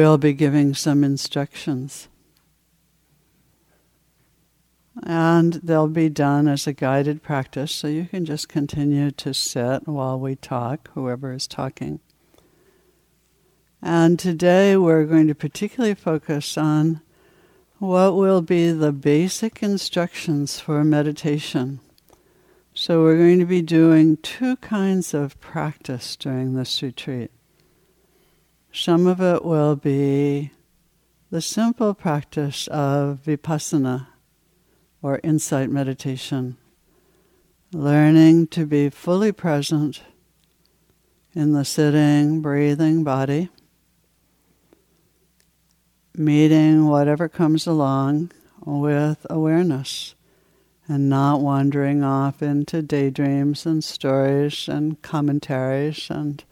we'll be giving some instructions. And they'll be done as a guided practice, so you can just continue to sit while we talk, whoever is talking. And today we're going to particularly focus on what will be the basic instructions for meditation. So, we're going to be doing two kinds of practice during this retreat. Some of it will be the simple practice of vipassana or insight meditation, learning to be fully present in the sitting, breathing body meeting whatever comes along with awareness and not wandering off into daydreams and stories and commentaries and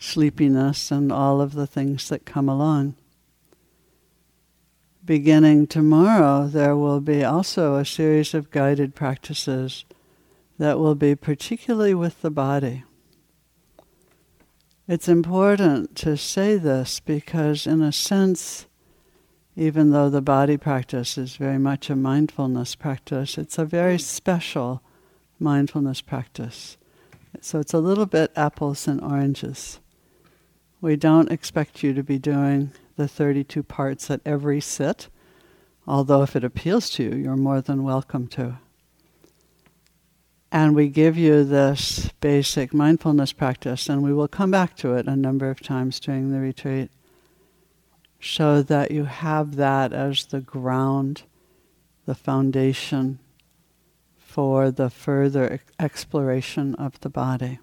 sleepiness and all of the things that come along. Beginning tomorrow, there will be also a series of guided practices that will be particularly with the body. It's important to say this because, in a sense, even though the body practice is very much a mindfulness practice, it's a very special mindfulness practice. So it's a little bit apples and oranges. We don't expect you to be doing the 32 parts at every sit, although if it appeals to you, you're more than welcome to. And we give you this basic mindfulness practice, and we will come back to it a number of times during the retreat so that you have that as the ground, the foundation for the further exploration of the body.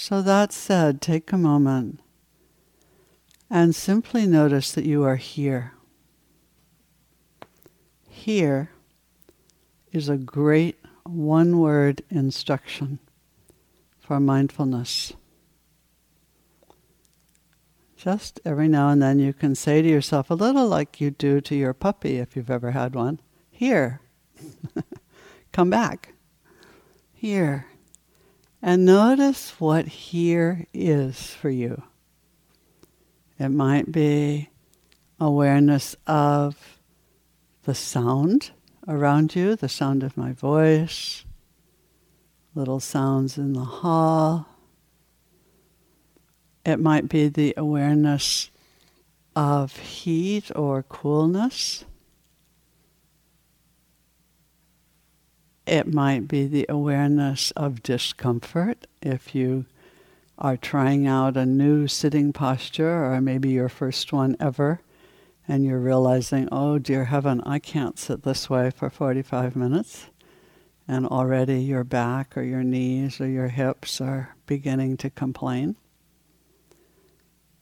So, that said, take a moment and simply notice that you are here. Here is a great one word instruction for mindfulness. Just every now and then you can say to yourself, a little like you do to your puppy if you've ever had one, here, come back, here. And notice what here is for you. It might be awareness of the sound around you, the sound of my voice, little sounds in the hall it might be the awareness of heat or coolness. It might be the awareness of discomfort if you are trying out a new sitting posture or maybe your first one ever and you're realizing, oh dear heaven, I can't sit this way for 45 minutes. And already your back or your knees or your hips are beginning to complain.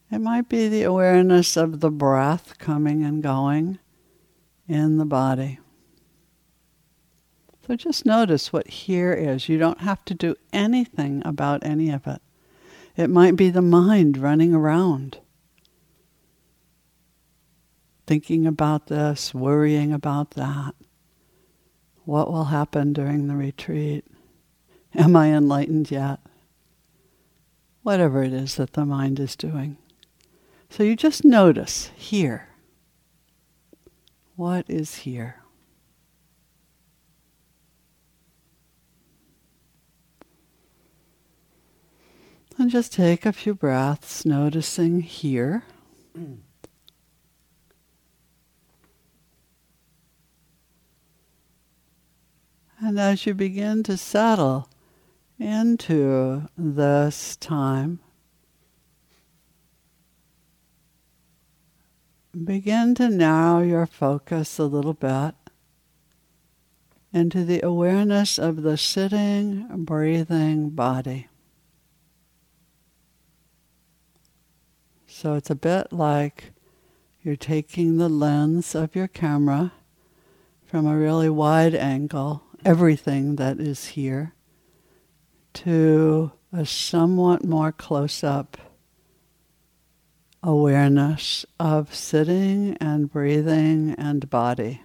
It might be the awareness of the breath coming and going in the body. So just notice what here is. You don't have to do anything about any of it. It might be the mind running around, thinking about this, worrying about that. What will happen during the retreat? Am I enlightened yet? Whatever it is that the mind is doing. So you just notice here. What is here? And just take a few breaths, noticing here. And as you begin to settle into this time, begin to narrow your focus a little bit into the awareness of the sitting, breathing body. So it's a bit like you're taking the lens of your camera from a really wide angle, everything that is here, to a somewhat more close up awareness of sitting and breathing and body.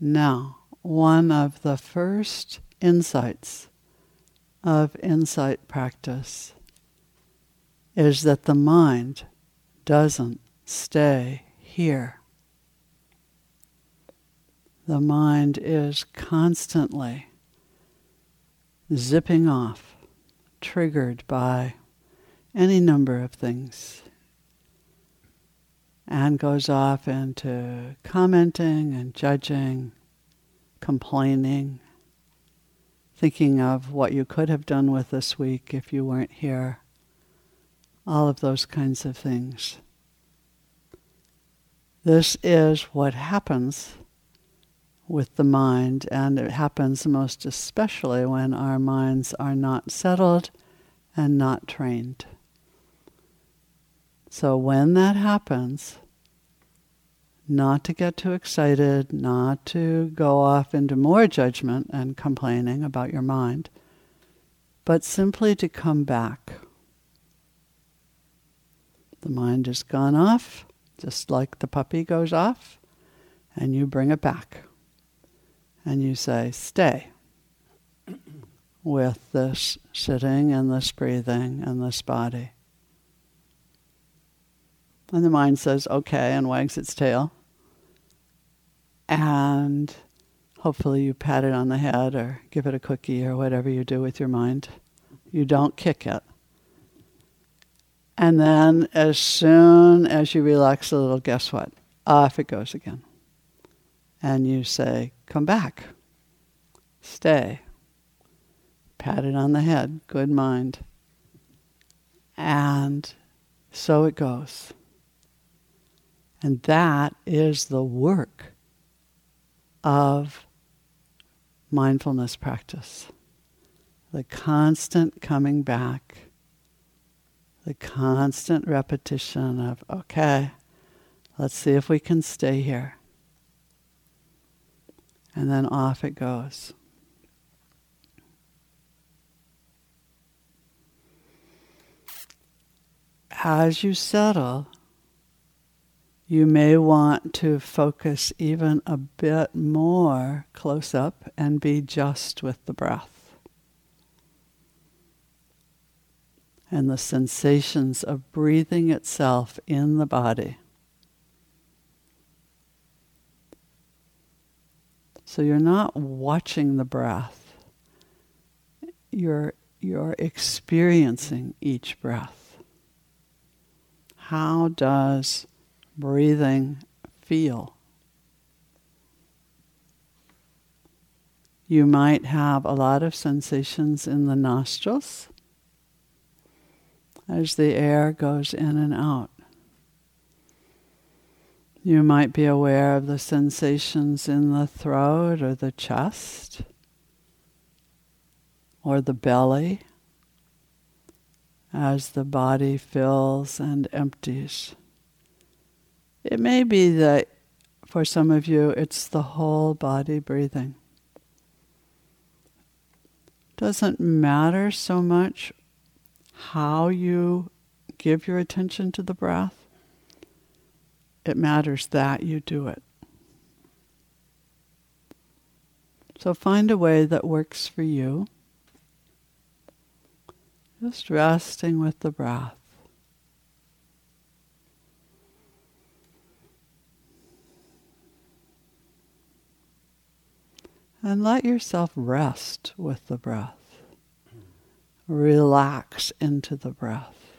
Now, one of the first insights of insight practice is that the mind doesn't stay here. The mind is constantly zipping off, triggered by any number of things, and goes off into commenting and judging, complaining, thinking of what you could have done with this week if you weren't here, all of those kinds of things. This is what happens with the mind, and it happens most especially when our minds are not settled and not trained. So, when that happens, not to get too excited, not to go off into more judgment and complaining about your mind, but simply to come back. The mind has gone off just like the puppy goes off, and you bring it back. And you say, stay with this sitting and this breathing and this body. And the mind says, okay, and wags its tail. And hopefully you pat it on the head or give it a cookie or whatever you do with your mind. You don't kick it. And then as soon as you relax a little, guess what? Off it goes again. And you say, come back. Stay. Pat it on the head. Good mind. And so it goes. And that is the work of mindfulness practice. The constant coming back the constant repetition of, okay, let's see if we can stay here. And then off it goes. As you settle, you may want to focus even a bit more close up and be just with the breath. and the sensations of breathing itself in the body. So you're not watching the breath. You're, you're experiencing each breath. How does breathing feel? You might have a lot of sensations in the nostrils as the air goes in and out. You might be aware of the sensations in the throat or the chest or the belly as the body fills and empties. It may be that for some of you it's the whole body breathing. Doesn't matter so much how you give your attention to the breath, it matters that you do it. So find a way that works for you. Just resting with the breath. And let yourself rest with the breath relax into the breath.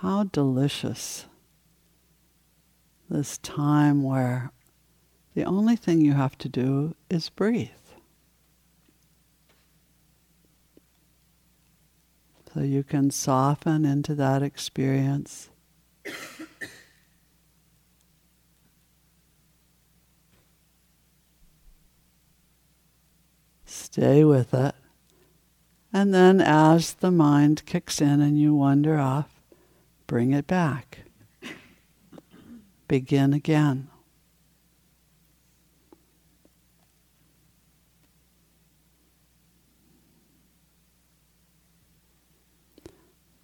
How delicious this time where the only thing you have to do is breathe. So you can soften into that experience. Stay with it. And then as the mind kicks in and you wander off, bring it back. Begin again.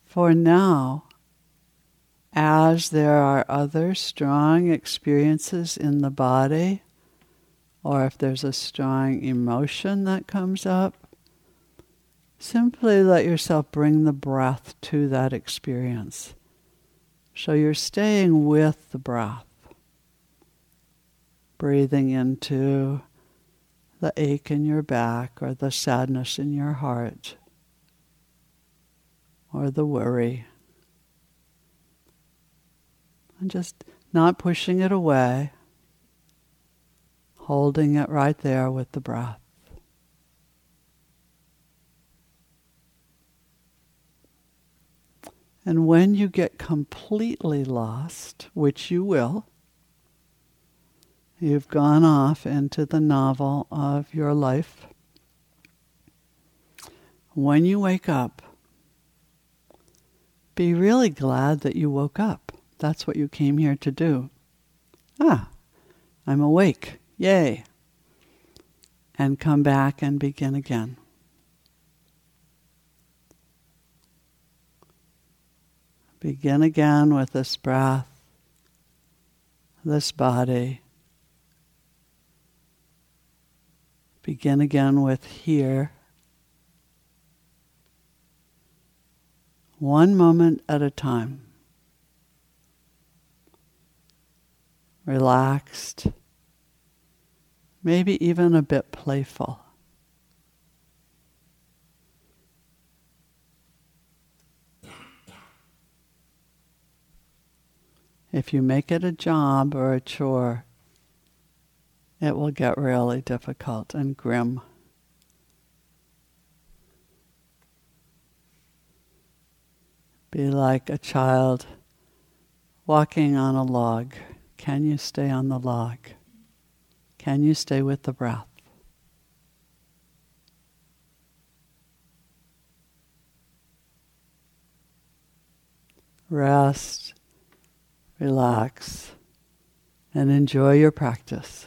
For now, as there are other strong experiences in the body or if there's a strong emotion that comes up, simply let yourself bring the breath to that experience. So you're staying with the breath, breathing into the ache in your back or the sadness in your heart or the worry. And just not pushing it away, holding it right there with the breath. And when you get completely lost, which you will, you've gone off into the novel of your life. When you wake up, be really glad that you woke up. That's what you came here to do. Ah, I'm awake. Yay. And come back and begin again. Begin again with this breath, this body. Begin again with here. One moment at a time. Relaxed maybe even a bit playful. If you make it a job or a chore, it will get really difficult and grim. Be like a child walking on a log. Can you stay on the log? Can you stay with the breath? Rest, relax, and enjoy your practice.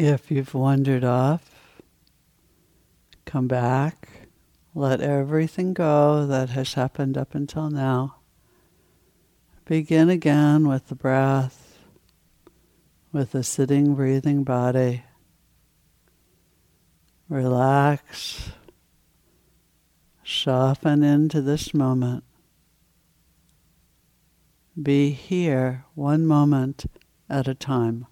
If you've wandered off, come back. Let everything go that has happened up until now. Begin again with the breath, with the sitting, breathing body. Relax. Soften into this moment. Be here one moment at a time.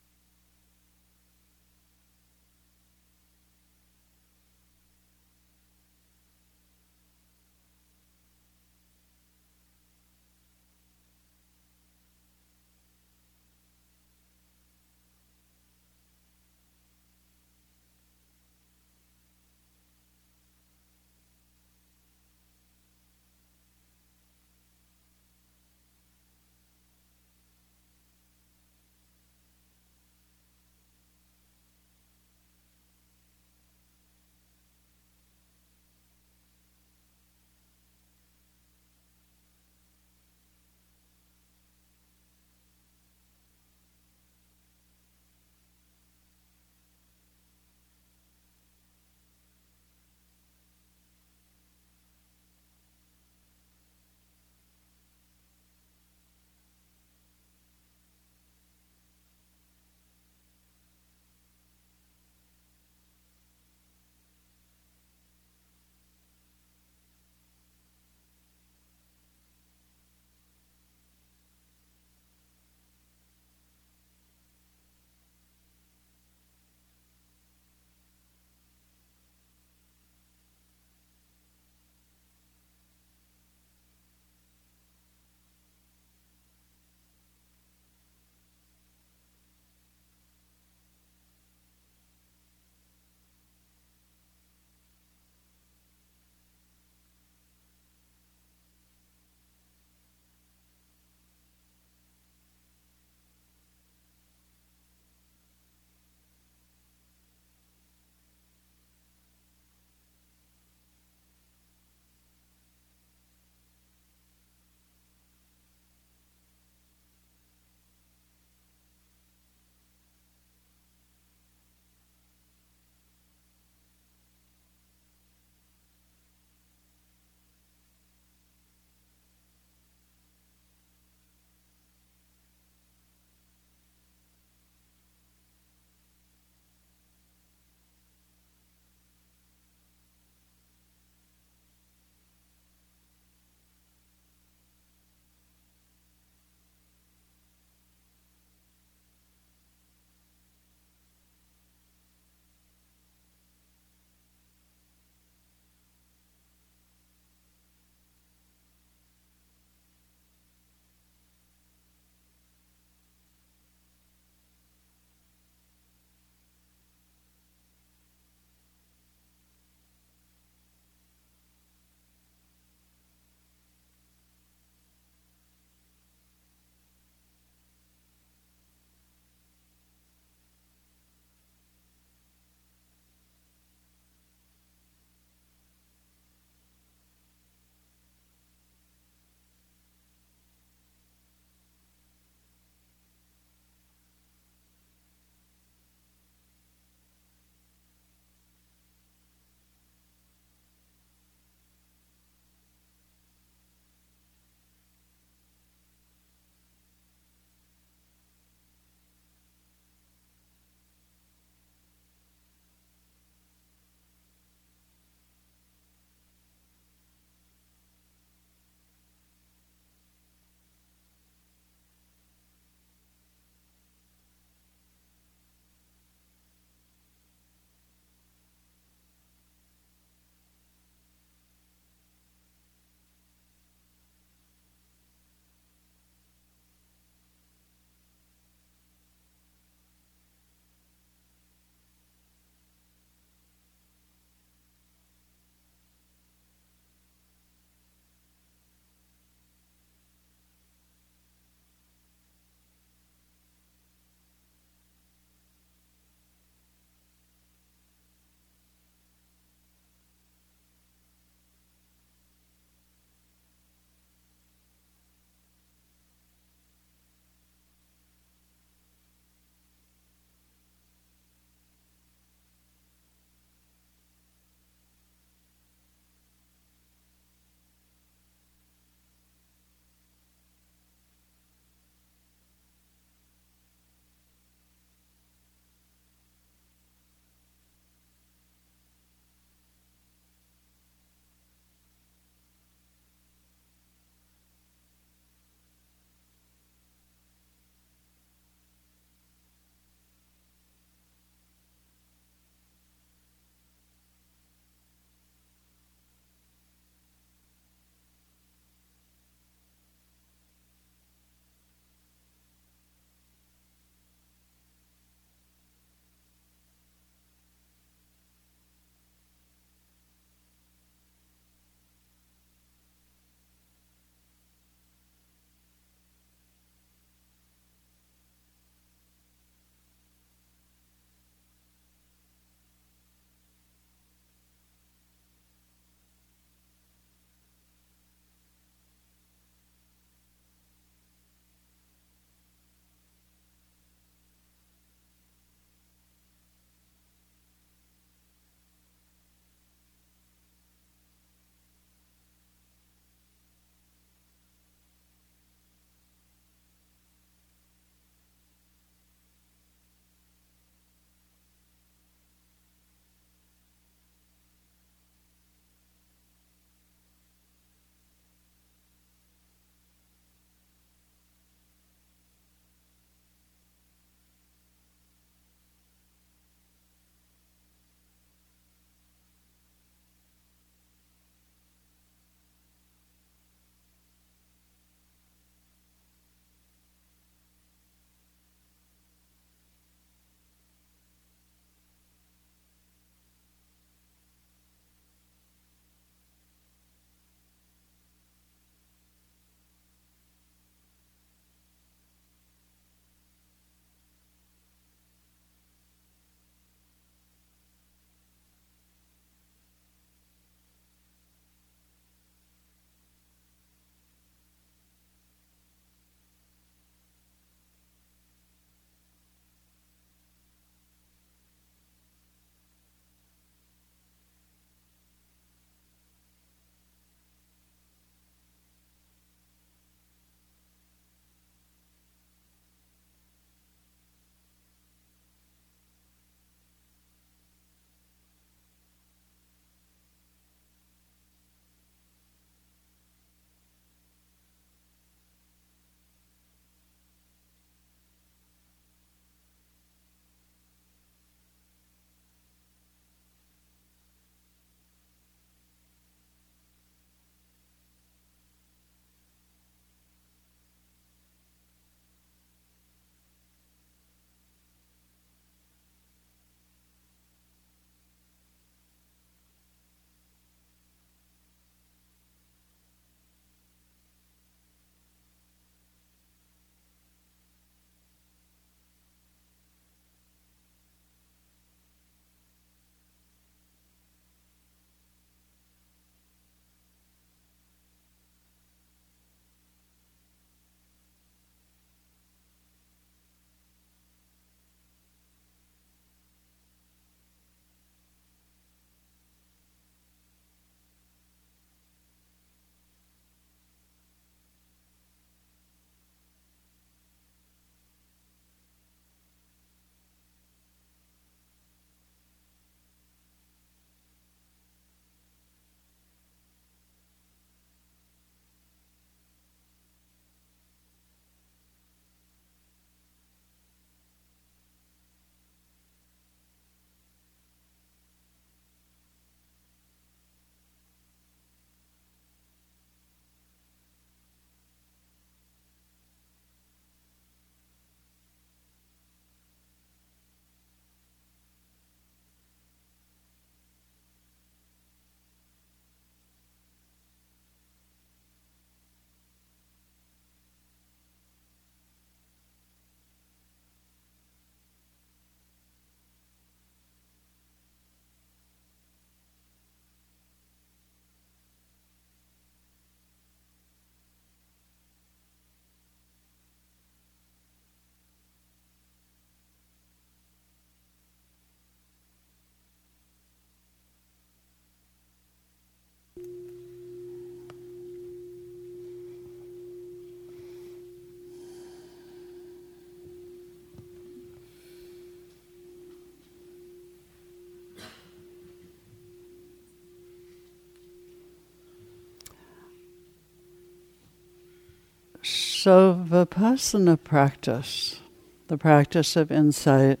So, Vipassana practice, the practice of insight,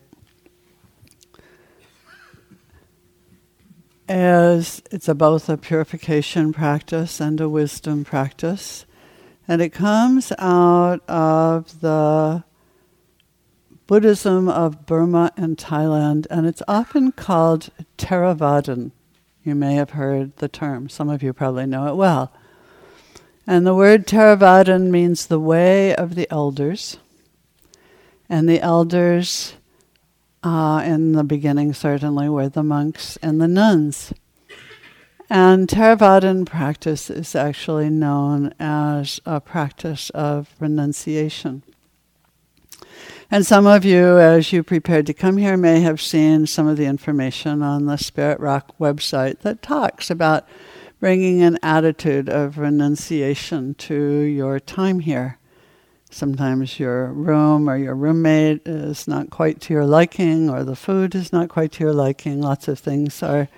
is it's a, both a purification practice and a wisdom practice. And it comes out of the Buddhism of Burma and Thailand, and it's often called Theravadan. You may have heard the term, some of you probably know it well. And the word Theravadan means the way of the elders. And the elders, uh, in the beginning, certainly, were the monks and the nuns. And Theravadan practice is actually known as a practice of renunciation. And some of you, as you prepared to come here, may have seen some of the information on the Spirit Rock website that talks about bringing an attitude of renunciation to your time here. Sometimes your room or your roommate is not quite to your liking, or the food is not quite to your liking. Lots of things are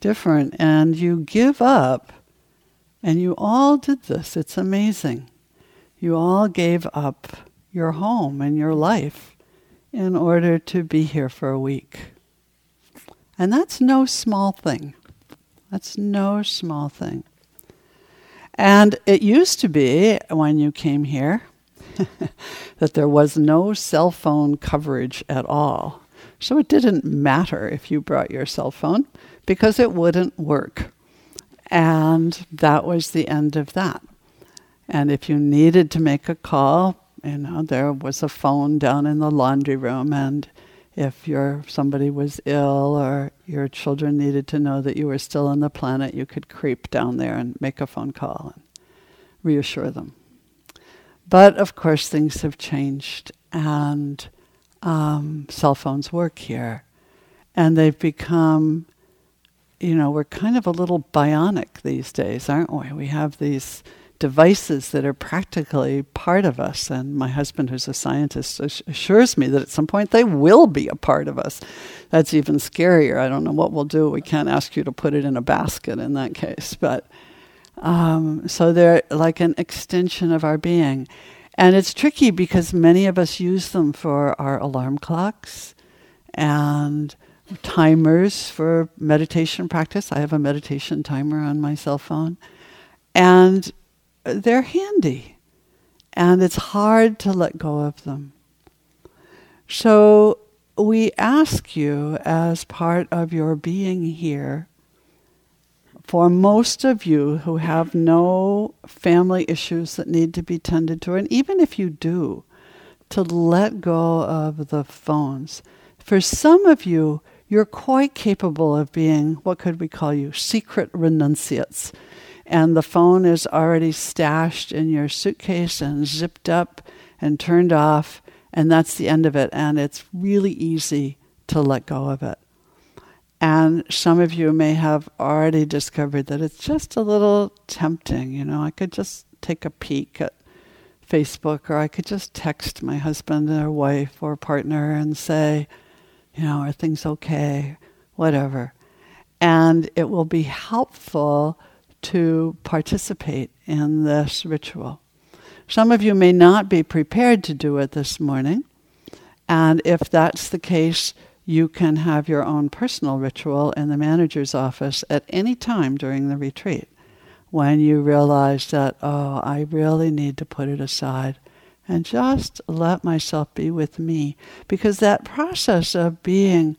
different. And you give up, and you all did this. It's amazing. You all gave up your home and your life in order to be here for a week. And that's no small thing. That's no small thing. And it used to be, when you came here, that there was no cell phone coverage at all. So it didn't matter if you brought your cell phone because it wouldn't work. And that was the end of that. And if you needed to make a call, you know, there was a phone down in the laundry room and if your somebody was ill or your children needed to know that you were still on the planet, you could creep down there and make a phone call and reassure them. But of course, things have changed, and um, cell phones work here, and they've become, you know, we're kind of a little bionic these days, aren't we? We have these devices that are practically part of us. And my husband, who's a scientist, assures me that at some point they will be a part of us. That's even scarier. I don't know what we'll do. We can't ask you to put it in a basket in that case. But um, so they're like an extension of our being. And it's tricky because many of us use them for our alarm clocks and timers for meditation practice. I have a meditation timer on my cell phone. And they're handy and it's hard to let go of them. So we ask you, as part of your being here, for most of you who have no family issues that need to be tended to, and even if you do, to let go of the phones. For some of you, you're quite capable of being, what could we call you, secret renunciates and the phone is already stashed in your suitcase and zipped up and turned off, and that's the end of it. And it's really easy to let go of it. And some of you may have already discovered that it's just a little tempting. You know, I could just take a peek at Facebook, or I could just text my husband or wife or partner and say, you know, are things okay? Whatever. And it will be helpful to participate in this ritual. Some of you may not be prepared to do it this morning, and if that's the case, you can have your own personal ritual in the manager's office at any time during the retreat when you realize that, oh, I really need to put it aside and just let myself be with me. Because that process of being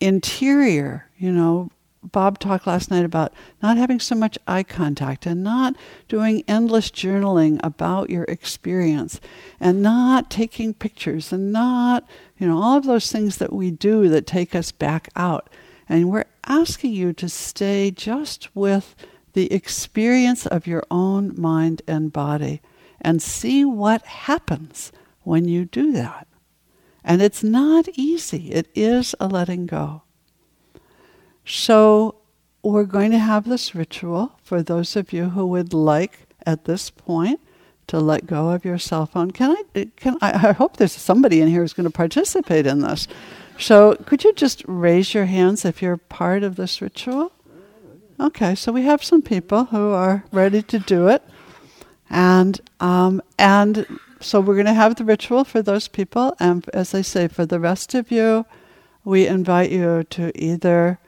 interior, you know, Bob talked last night about not having so much eye contact and not doing endless journaling about your experience and not taking pictures and not, you know, all of those things that we do that take us back out. And we're asking you to stay just with the experience of your own mind and body and see what happens when you do that. And it's not easy, it is a letting go. So we're going to have this ritual for those of you who would like at this point to let go of your cell phone. Can I? Can I? I hope there's somebody in here who's going to participate in this. So could you just raise your hands if you're part of this ritual? Okay, so we have some people who are ready to do it, and um, and so we're going to have the ritual for those people, and as I say, for the rest of you, we invite you to either,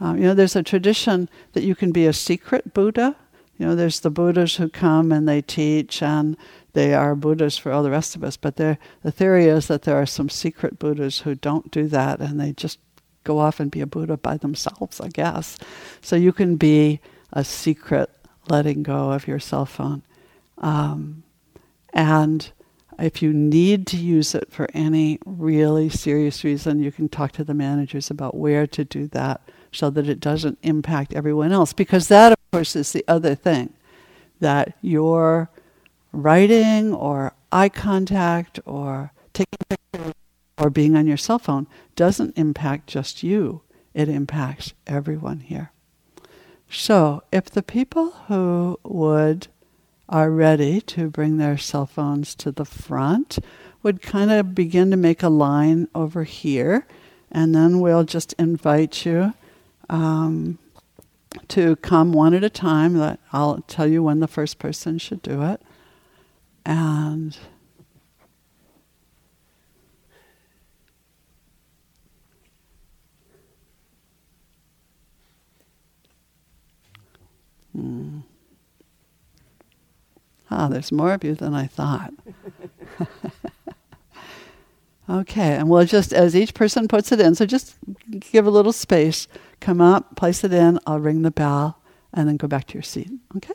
um, you know, there's a tradition that you can be a secret Buddha. You know, there's the Buddhas who come and they teach, and they are Buddhas for all the rest of us. But the theory is that there are some secret Buddhas who don't do that, and they just go off and be a Buddha by themselves, I guess. So you can be a secret letting go of your cell phone. Um, and if you need to use it for any really serious reason, you can talk to the managers about where to do that so that it doesn't impact everyone else. Because that, of course, is the other thing that your writing or eye contact or taking pictures or being on your cell phone doesn't impact just you, it impacts everyone here. So, if the people who would are ready to bring their cell phones to the front would kind of begin to make a line over here, and then we'll just invite you um, to come one at a time. That I'll tell you when the first person should do it, and. Hmm. Ah, there's more of you than I thought. okay, and we'll just, as each person puts it in, so just give a little space, come up, place it in, I'll ring the bell, and then go back to your seat. Okay?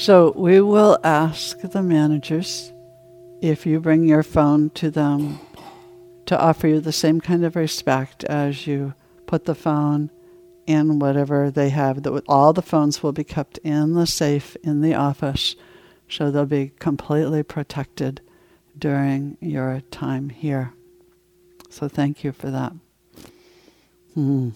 So we will ask the managers if you bring your phone to them to offer you the same kind of respect as you put the phone in whatever they have. All the phones will be kept in the safe in the office, so they'll be completely protected during your time here. So thank you for that. Hmm.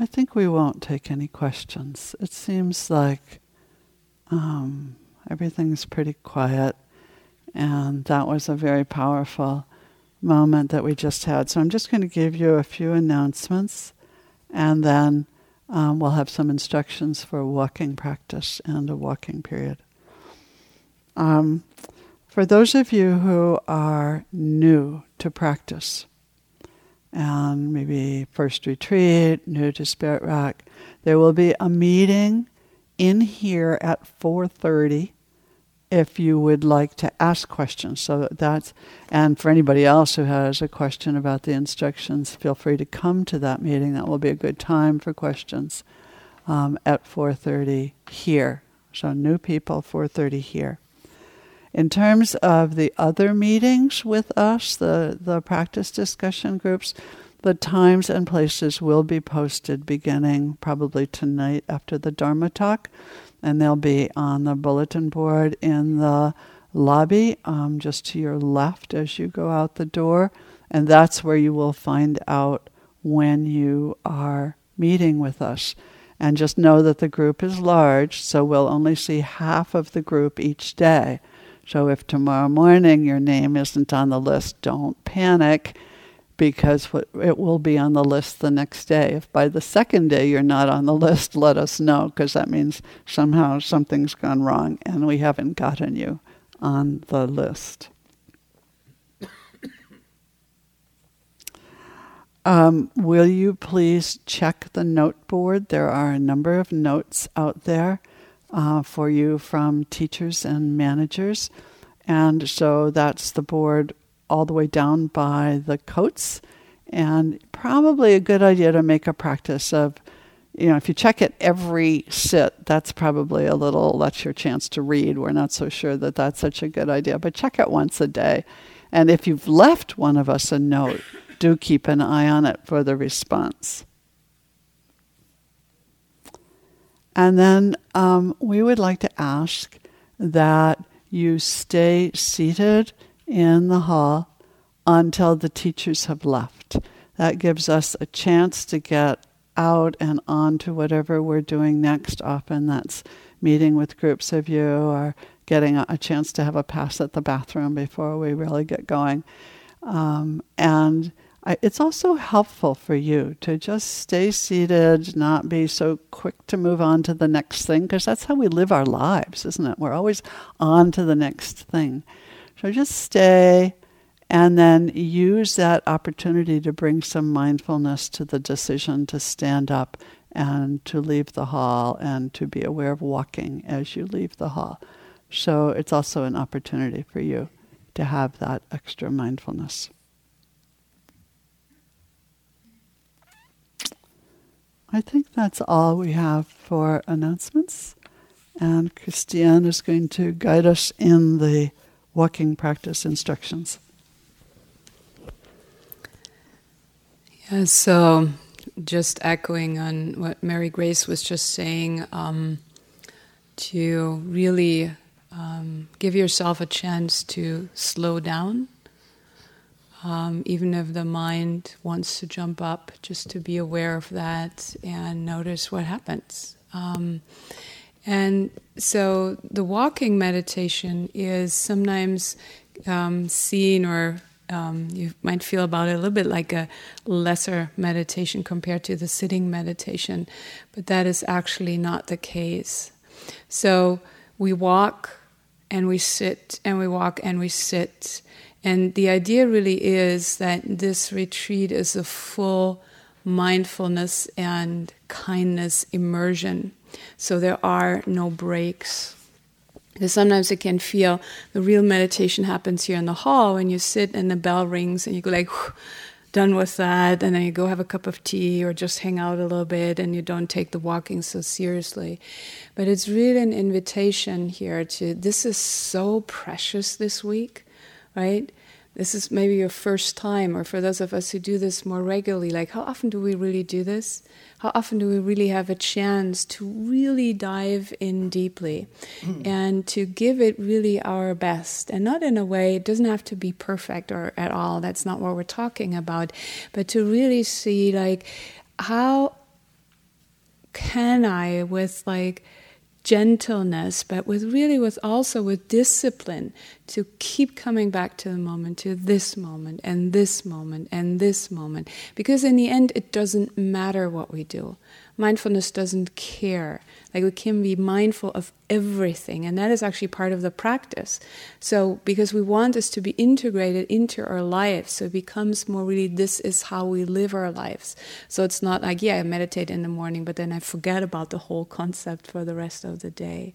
I think we won't take any questions. It seems like um, everything's pretty quiet, and that was a very powerful moment that we just had. So I'm just going to give you a few announcements, and then um, we'll have some instructions for walking practice and a walking period. Um, for those of you who are new to practice, and maybe first retreat, new to Spirit Rock. There will be a meeting in here at 4:30 if you would like to ask questions. So that's, and for anybody else who has a question about the instructions, feel free to come to that meeting. That will be a good time for questions um, at 4:30 here. So new people, 4:30 here. In terms of the other meetings with us, the, the practice discussion groups, the times and places will be posted beginning probably tonight after the Dharma talk and they'll be on the bulletin board in the lobby um, just to your left as you go out the door. And that's where you will find out when you are meeting with us. And just know that the group is large, so we'll only see half of the group each day. So if tomorrow morning your name isn't on the list, don't panic because it will be on the list the next day. If by the second day you're not on the list, let us know because that means somehow something's gone wrong and we haven't gotten you on the list. Um, will you please check the note board? There are a number of notes out there uh, for you from teachers and managers. And so that's the board all the way down by the coats. And probably a good idea to make a practice of, you know, if you check it every sit, that's probably a little, that's your chance to read. We're not so sure that that's such a good idea, but check it once a day. And if you've left one of us a note, do keep an eye on it for the response. And then um, we would like to ask that you stay seated in the hall until the teachers have left. That gives us a chance to get out and on to whatever we're doing next. Often that's meeting with groups of you or getting a, chance to have a pass at the bathroom before we really get going. Um, and I, it's also helpful for you to just stay seated, not be so quick to move on to the next thing, because that's how we live our lives, isn't it? We're always on to the next thing. So just stay and then use that opportunity to bring some mindfulness to the decision to stand up and to leave the hall and to be aware of walking as you leave the hall. So it's also an opportunity for you to have that extra mindfulness. I think that's all we have for announcements. And Christiane is going to guide us in the walking practice instructions. Yeah, so just echoing on what Mary Grace was just saying, um, to really um, give yourself a chance to slow down. Um, even if the mind wants to jump up, just to be aware of that and notice what happens. Um, and so the walking meditation is sometimes um, seen or um, you might feel about it a little bit like a lesser meditation compared to the sitting meditation, but that is actually not the case. So we walk and we sit and we walk and we sit. And the idea really is that this retreat is a full mindfulness and kindness immersion. So there are no breaks. Because sometimes it can feel the real meditation happens here in the hall when you sit and the bell rings and you go like, done with that, and then you go have a cup of tea or just hang out a little bit and you don't take the walking so seriously. But it's really an invitation here to this is so precious this week, right? This is maybe your first time, or for those of us who do this more regularly, like how often do we really do this? how often do we really have a chance to really dive in deeply mm. and to give it really our best and not in a way it doesn't have to be perfect or at all that's not what we're talking about but to really see like how can i with like gentleness, but with really with also with discipline to keep coming back to the moment, to this moment and this moment and this moment. Because in the end, it doesn't matter what we do. mindfulness doesn't care. Like we can be mindful of everything, and that is actually part of the practice. So, because we want this to be integrated into our lives, so it becomes more really this is how we live our lives. So it's not like, yeah, I meditate in the morning, but then I forget about the whole concept for the rest of the day.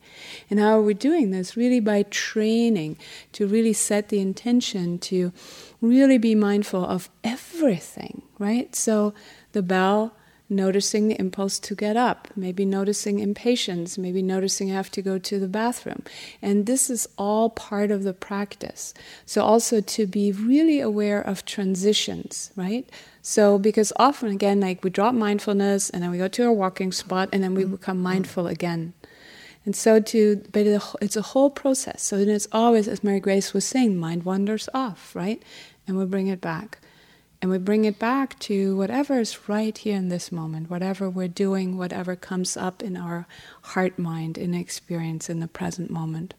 And how are we doing this? Really by training to really set the intention to really be mindful of everything, right? So the bell noticing the impulse to get up, maybe noticing impatience, maybe noticing I have to go to the bathroom. And this is all part of the practice. So, also to be really aware of transitions, right? So, because often, again, like we drop mindfulness and then we go to our walking spot and then we mm-hmm. become mindful again. And so to, but it's a whole process. So then it's always, as Mary Grace was saying, mind wanders off, right? And we bring it back. And we bring it back to whatever is right here in this moment, whatever we're doing, whatever comes up in our heart, mind, in experience in the present moment.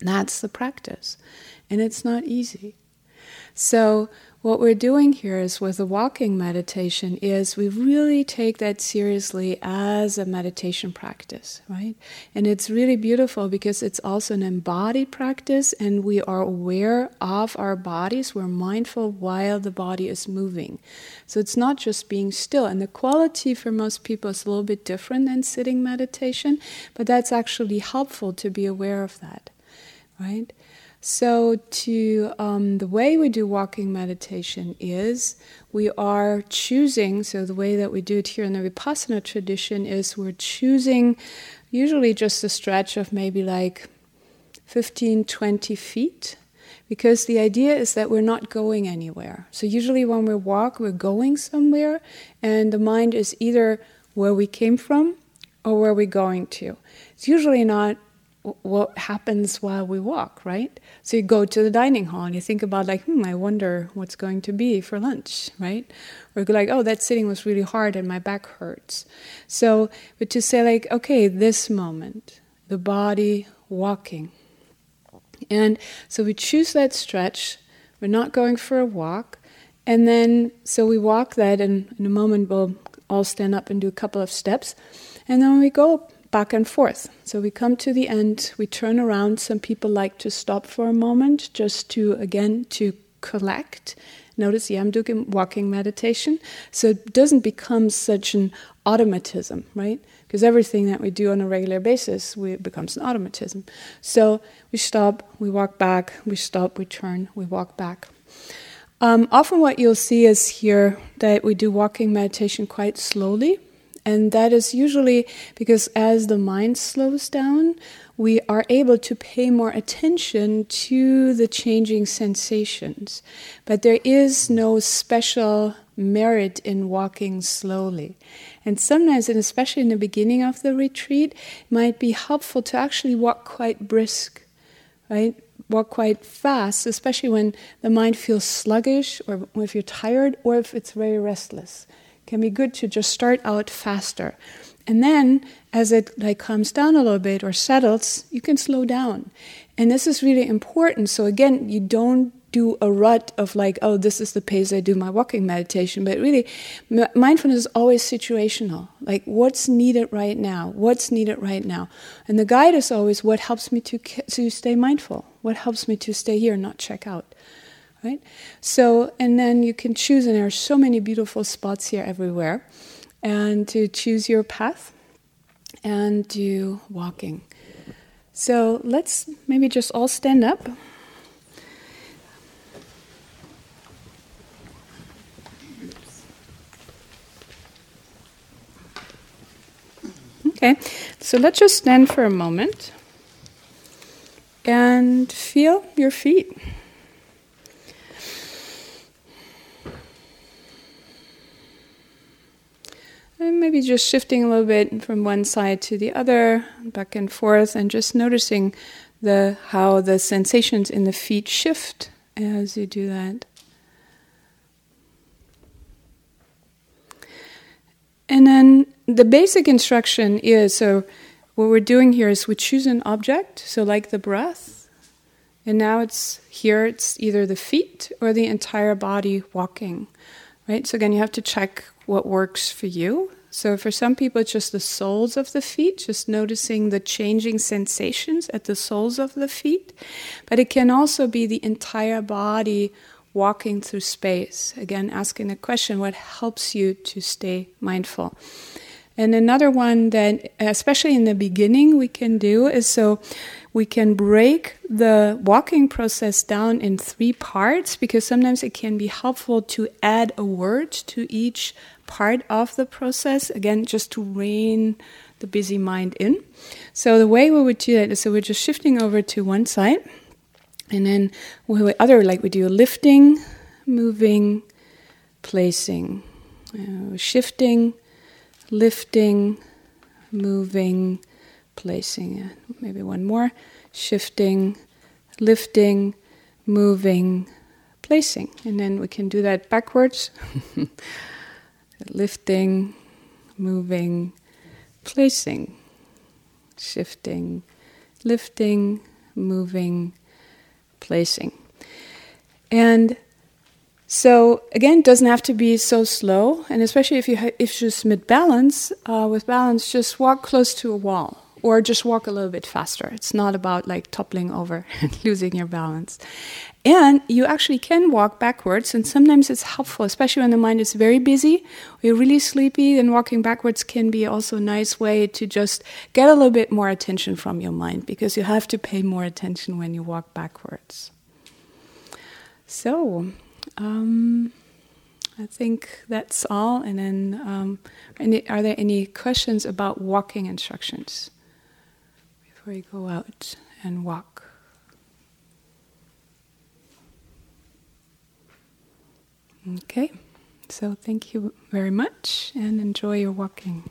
That's the practice. And it's not easy. So what we're doing here is with the walking meditation is we really take that seriously as a meditation practice, right? And it's really beautiful because it's also an embodied practice and we are aware of our bodies. We're mindful while the body is moving. So it's not just being still. And the quality for most people is a little bit different than sitting meditation, but that's actually helpful to be aware of that, right? So, to um, the way we do walking meditation is we are choosing. So, the way that we do it here in the Vipassana tradition is we're choosing usually just a stretch of maybe like 15, 20 feet, because the idea is that we're not going anywhere. So, usually when we walk, we're going somewhere, and the mind is either where we came from or where we're going to. It's usually not what happens while we walk, right? So you go to the dining hall and you think about like, hmm, I wonder what's going to be for lunch, right? Or like, oh, that sitting was really hard and my back hurts. So, but to say like, okay, this moment, the body walking. And so we choose that stretch. We're not going for a walk. And then, so we walk that, and in a moment we'll all stand up and do a couple of steps. And then we go back and forth. So we come to the end, we turn around. Some people like to stop for a moment just to, again, to collect. Notice the Yamduk walking meditation. So it doesn't become such an automatism, right? Because everything that we do on a regular basis we, becomes an automatism. So we stop, we walk back, we stop, we turn, we walk back. Um, often, what you'll see is here that we do walking meditation quite slowly. And that is usually because as the mind slows down, we are able to pay more attention to the changing sensations. But there is no special merit in walking slowly. And sometimes, and especially in the beginning of the retreat, it might be helpful to actually walk quite brisk, right? Walk quite fast, especially when the mind feels sluggish or if you're tired or if it's very restless can be good to just start out faster. And then as it like comes down a little bit or settles, you can slow down. And this is really important. So again, you don't do a rut of like, oh, this is the pace I do my walking meditation. But really, m- mindfulness is always situational. Like, what's needed right now? What's needed right now? And the guide is always what helps me to, to stay mindful? What helps me to stay here, not check out? Right? So, and then you can choose, and there are so many beautiful spots here everywhere, and to choose your path and do walking. So let's maybe just all stand up. Okay, so let's just stand for a moment and feel your feet. Maybe just shifting a little bit from one side to the other, back and forth, and just noticing the how the sensations in the feet shift as you do that. And then the basic instruction is so what we're doing here is we choose an object, so like the breath, and now it's here it's either the feet or the entire body walking. Right? So again you have to check what works for you. So for some people, it's just the soles of the feet, just noticing the changing sensations at the soles of the feet. But it can also be the entire body walking through space. Again, asking the question what helps you to stay mindful? And another one that, especially in the beginning, we can do is so we can break the walking process down in three parts because sometimes it can be helpful to add a word to each part of the process, again, just to rein the busy mind in. So the way we would do that is so we're just shifting over to one side, and then we other like we do lifting, moving, placing, uh, shifting lifting, moving, placing. Maybe one more. Shifting, lifting, moving, placing. And then we can do that backwards. lifting, moving, placing. Shifting, lifting, moving, placing. And so again, it doesn't have to be so slow, and especially if you ha- if you submit balance uh, with balance, just walk close to a wall or just walk a little bit faster. It's not about like toppling over and losing your balance. And you actually can walk backwards, and sometimes it's helpful, especially when the mind is very busy or you're really sleepy. Then walking backwards can be also a nice way to just get a little bit more attention from your mind because you have to pay more attention when you walk backwards. So, um, I think that's all. And then, um, any, are there any questions about walking instructions before we go out and walk? Okay, so thank you very much and enjoy your walking.